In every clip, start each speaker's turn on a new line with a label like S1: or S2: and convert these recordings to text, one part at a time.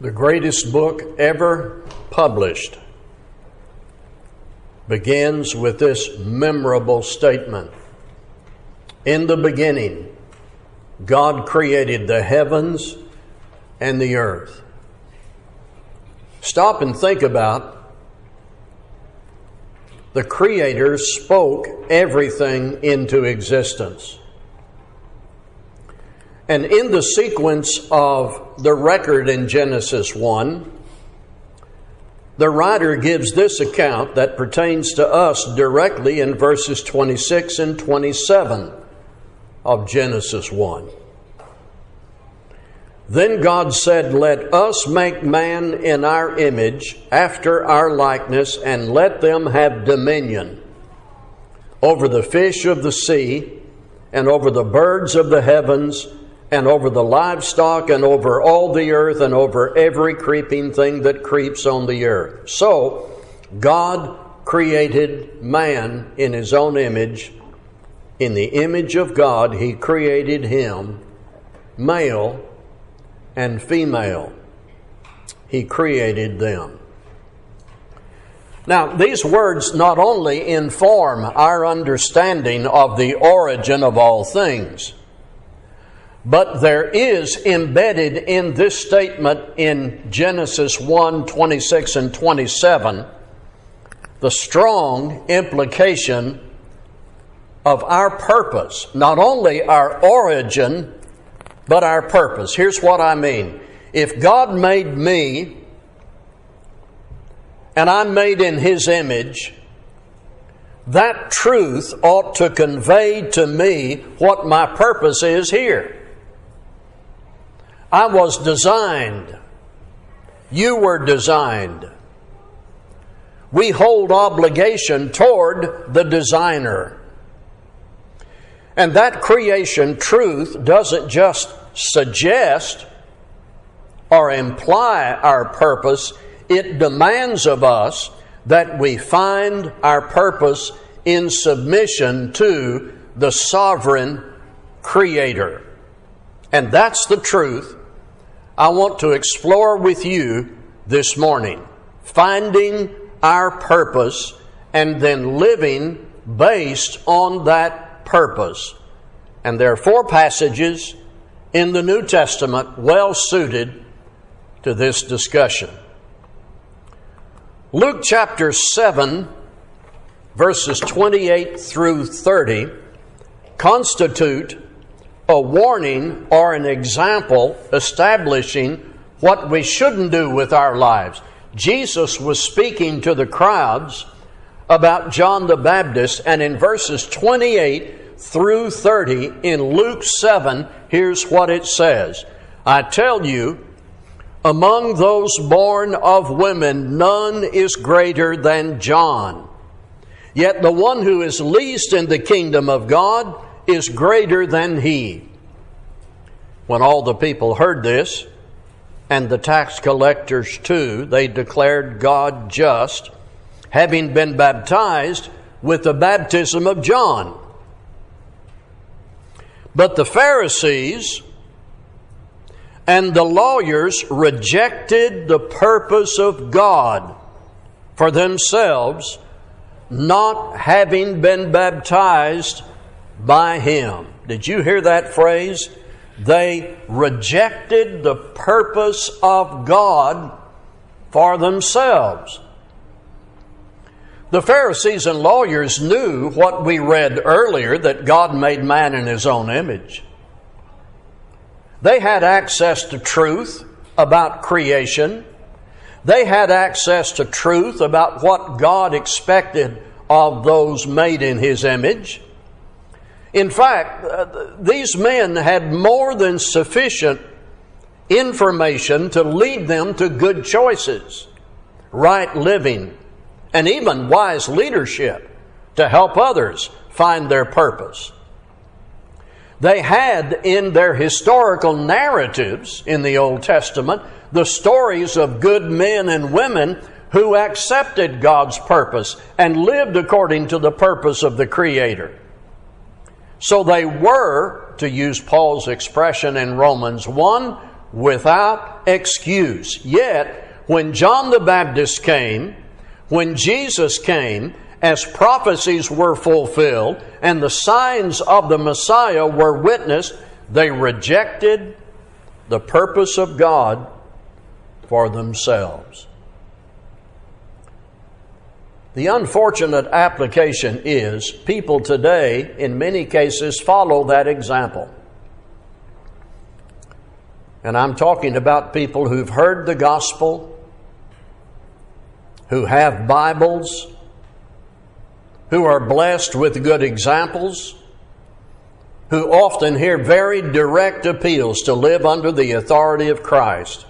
S1: The greatest book ever published begins with this memorable statement In the beginning, God created the heavens and the earth. Stop and think about the Creator spoke everything into existence. And in the sequence of the record in Genesis 1, the writer gives this account that pertains to us directly in verses 26 and 27 of Genesis 1. Then God said, Let us make man in our image, after our likeness, and let them have dominion over the fish of the sea, and over the birds of the heavens, and over the livestock, and over all the earth, and over every creeping thing that creeps on the earth. So, God created man in his own image. In the image of God, he created him, male and female. He created them. Now, these words not only inform our understanding of the origin of all things, but there is embedded in this statement in Genesis 1 26 and 27 the strong implication of our purpose, not only our origin, but our purpose. Here's what I mean. If God made me and I'm made in His image, that truth ought to convey to me what my purpose is here. I was designed. You were designed. We hold obligation toward the designer. And that creation truth doesn't just suggest or imply our purpose, it demands of us that we find our purpose in submission to the sovereign Creator. And that's the truth I want to explore with you this morning. Finding our purpose and then living based on that purpose. And there are four passages in the New Testament well suited to this discussion. Luke chapter 7, verses 28 through 30, constitute a warning or an example establishing what we shouldn't do with our lives. Jesus was speaking to the crowds about John the Baptist, and in verses 28 through 30 in Luke 7, here's what it says I tell you, among those born of women, none is greater than John. Yet the one who is least in the kingdom of God is greater than he. When all the people heard this, and the tax collectors too, they declared God just having been baptized with the baptism of John. But the Pharisees and the lawyers rejected the purpose of God for themselves, not having been baptized by Him. Did you hear that phrase? They rejected the purpose of God for themselves. The Pharisees and lawyers knew what we read earlier that God made man in his own image. They had access to truth about creation. They had access to truth about what God expected of those made in his image. In fact, uh, these men had more than sufficient information to lead them to good choices, right living, and even wise leadership to help others find their purpose. They had in their historical narratives in the Old Testament the stories of good men and women who accepted God's purpose and lived according to the purpose of the Creator. So they were, to use Paul's expression in Romans 1, without excuse. Yet, when John the Baptist came, when Jesus came, as prophecies were fulfilled and the signs of the Messiah were witnessed, they rejected the purpose of God for themselves. The unfortunate application is people today, in many cases, follow that example. And I'm talking about people who've heard the gospel, who have Bibles, who are blessed with good examples, who often hear very direct appeals to live under the authority of Christ.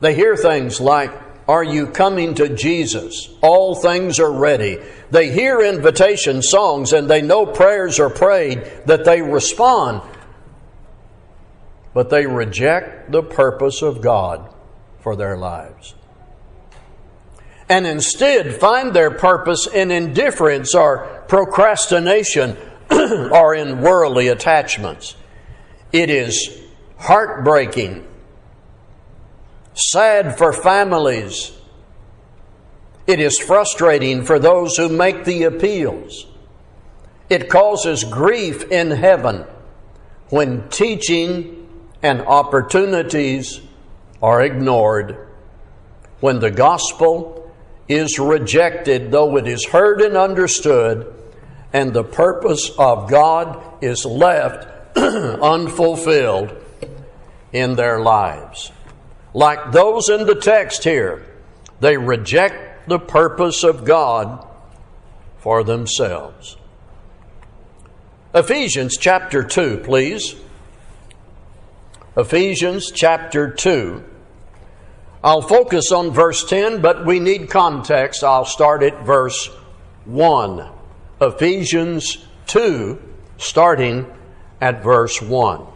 S1: They hear things like, are you coming to Jesus? All things are ready. They hear invitation songs and they know prayers are prayed that they respond, but they reject the purpose of God for their lives. And instead find their purpose in indifference or procrastination or in worldly attachments. It is heartbreaking sad for families. It is frustrating for those who make the appeals. It causes grief in heaven when teaching and opportunities are ignored, when the gospel is rejected, though it is heard and understood, and the purpose of God is left unfulfilled in their lives like those in the text here, they reject the purpose of God for themselves. Ephesians chapter 2, please. Ephesians chapter 2. I'll focus on verse 10, but we need context. I'll start at verse 1. Ephesians 2, starting at verse 1.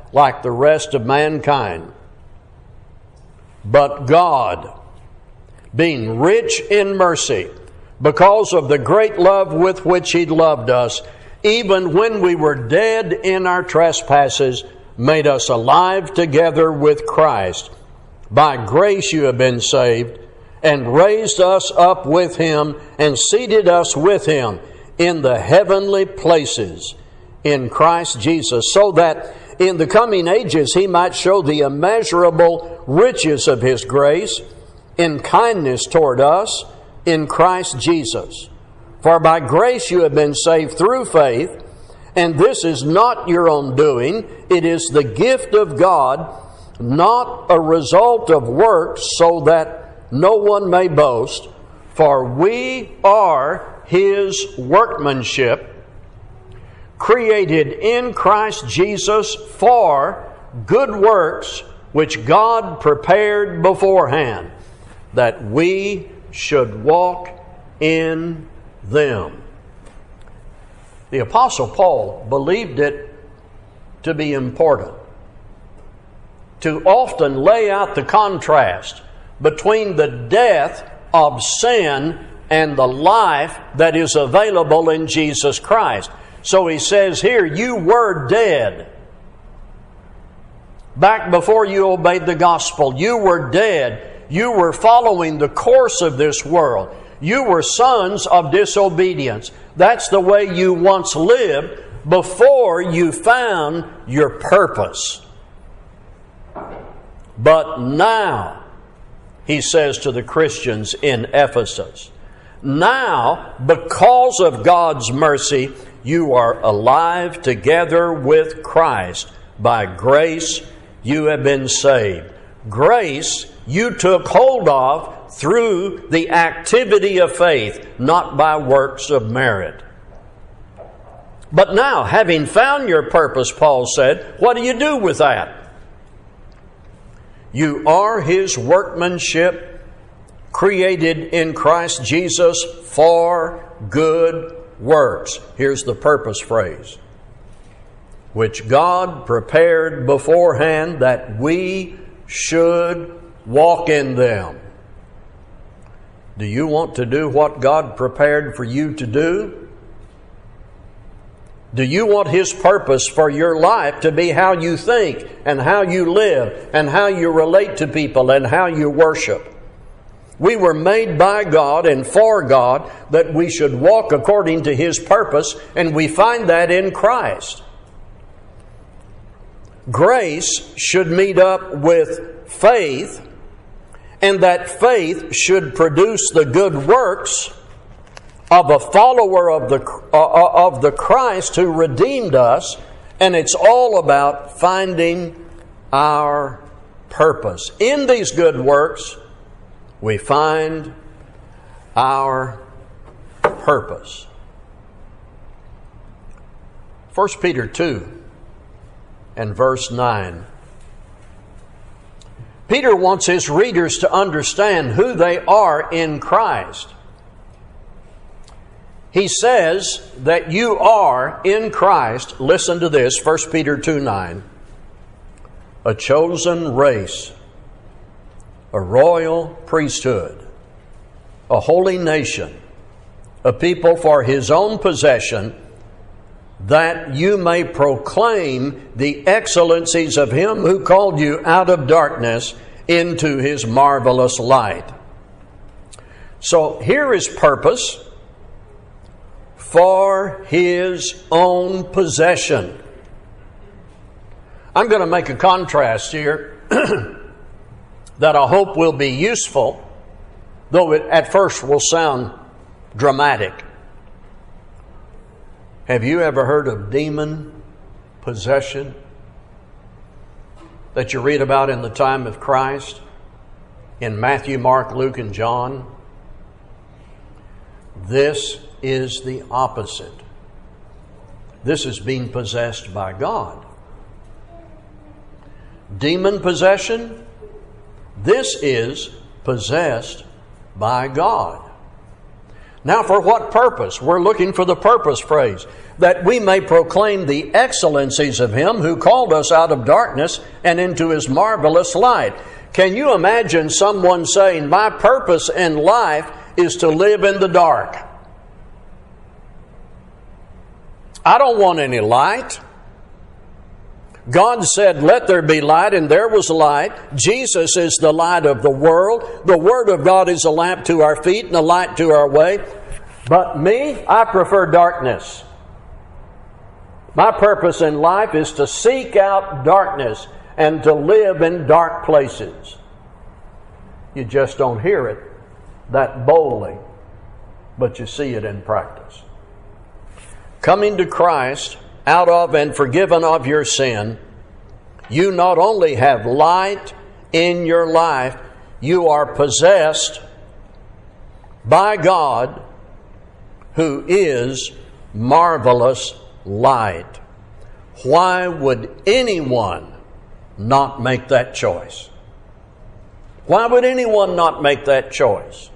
S1: like the rest of mankind. But God, being rich in mercy, because of the great love with which He loved us, even when we were dead in our trespasses, made us alive together with Christ. By grace you have been saved, and raised us up with Him, and seated us with Him in the heavenly places in Christ Jesus, so that in the coming ages he might show the immeasurable riches of his grace in kindness toward us in Christ Jesus. For by grace you have been saved through faith, and this is not your own doing, it is the gift of God, not a result of works, so that no one may boast. For we are his workmanship created in Christ Jesus for good works which God prepared beforehand that we should walk in them. The Apostle Paul believed it to be important to often lay out the contrast between the death of sin and the life that is available in Jesus Christ. So he says here, You were dead. Back before you obeyed the gospel, you were dead. You were following the course of this world. You were sons of disobedience. That's the way you once lived before you found your purpose. But now, he says to the Christians in Ephesus, now, because of God's mercy, you are alive together with Christ. By grace, you have been saved. Grace you took hold of through the activity of faith, not by works of merit. But now, having found your purpose, Paul said, what do you do with that? You are His workmanship, created in Christ Jesus for good works. Here's the purpose phrase which God prepared beforehand that we should walk in them. Do you want to do what God prepared for you to do? Do you want His purpose for your life to be how you think and how you live and how you relate to people and how you worship? We were made by God and for God that we should walk according to His purpose, and we find that in Christ. Grace should meet up with faith, and that faith should produce the good works of a follower of the, uh, of the Christ who redeemed us, and it's all about finding our purpose. In these good works, we find our purpose. 1 Peter 2 and verse 9. Peter wants his readers to understand who they are in Christ he says that you are in Christ, listen to this, 1 Peter 2 9, a chosen race, a royal priesthood, a holy nation, a people for his own possession, that you may proclaim the excellencies of him who called you out of darkness into his marvelous light. So here is purpose for his own possession. I'm going to make a contrast here that I hope will be useful, though it at first will sound dramatic. Have you ever heard of demon possession that you read about in the time of Christ in Matthew, Mark, Luke, and John? This is the opposite. This is being possessed by God. Demon possession, this is possessed by God. Now, for what purpose? We're looking for the purpose phrase that we may proclaim the excellencies of Him who called us out of darkness and into His marvelous light. Can you imagine someone saying, My purpose in life is to live in the dark? I don't want any light. God said, Let there be light, and there was light. Jesus is the light of the world. The Word of God is a lamp to our feet and a light to our way. But me, I prefer darkness. My purpose in life is to seek out darkness and to live in dark places. You just don't hear it that boldly, but you see it in practice coming to Christ out of and forgiven of your sin, you not only have light in your life, you are possessed by God who is marvelous light. Why would anyone not make that choice? Why would anyone not make that choice?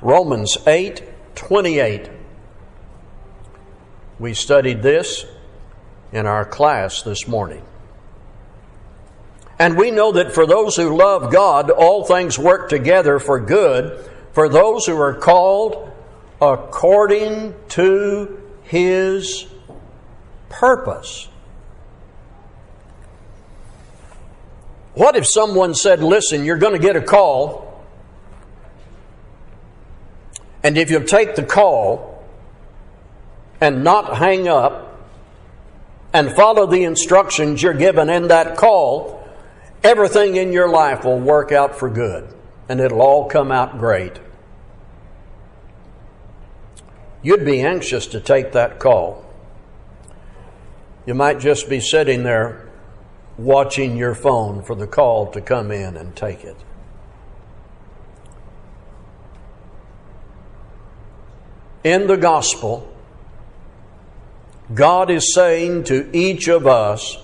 S1: Romans 8 28. We studied this in our class this morning. And we know that for those who love God, all things work together for good, for those who are called according to His purpose. What if someone said, Listen, you're going to get a call and if you take the call and not hang up and follow the instructions you're given in that call, everything in your life will work out for good and it'll all come out great. You'd be anxious to take that call. You might just be sitting there watching your phone for the call to come in and take it. In the gospel, God is saying to each of us,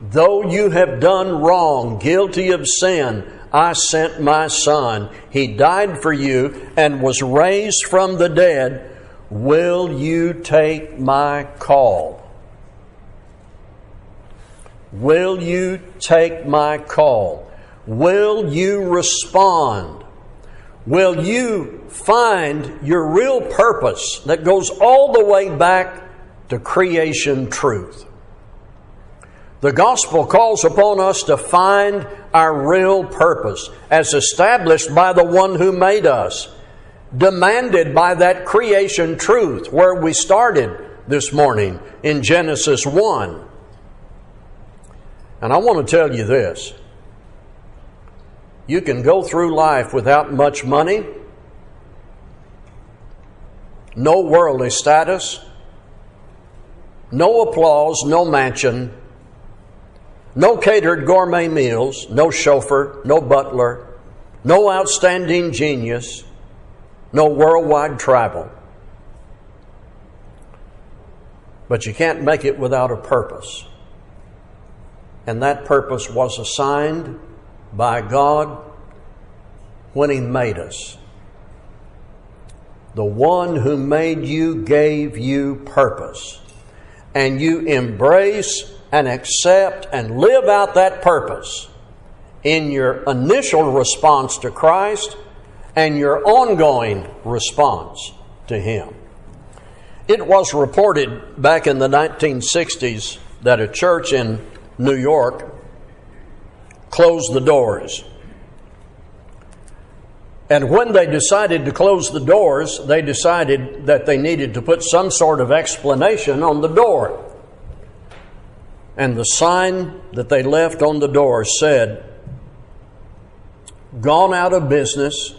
S1: though you have done wrong, guilty of sin, I sent my Son. He died for you and was raised from the dead. Will you take my call? Will you take my call? Will you respond? Will you find your real purpose that goes all the way back to creation truth? The gospel calls upon us to find our real purpose as established by the one who made us, demanded by that creation truth where we started this morning in Genesis 1. And I want to tell you this you can go through life without much money, no worldly status, no applause, no mansion, no catered gourmet meals, no chauffeur, no butler, no outstanding genius, no worldwide travel. But you can't make it without a purpose. And that purpose was assigned by God when He made us. The one who made you gave you purpose. And you embrace and accept and live out that purpose in your initial response to Christ and your ongoing response to Him. It was reported back in the 1960s that a church in New York closed the doors. And when they decided to close the doors, they decided that they needed to put some sort of explanation on the door. And the sign that they left on the door said, Gone out of business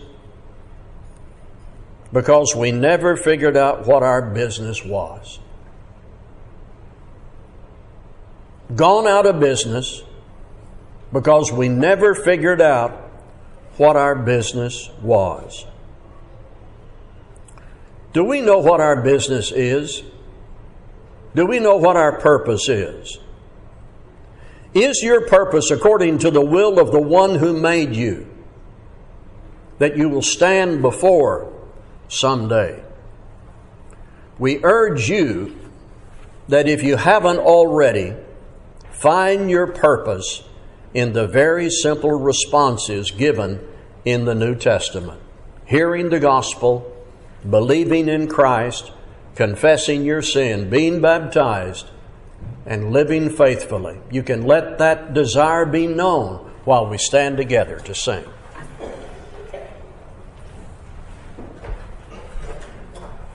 S1: because we never figured out what our business was. Gone out of business because we never figured out what our business was. Do we know what our business is? Do we know what our purpose is? Is your purpose according to the will of the one who made you that you will stand before someday? We urge you that if you haven't already, find your purpose in the very simple responses given in the New Testament hearing the gospel, believing in Christ, confessing your sin, being baptized, and living faithfully. You can let that desire be known while we stand together to sing.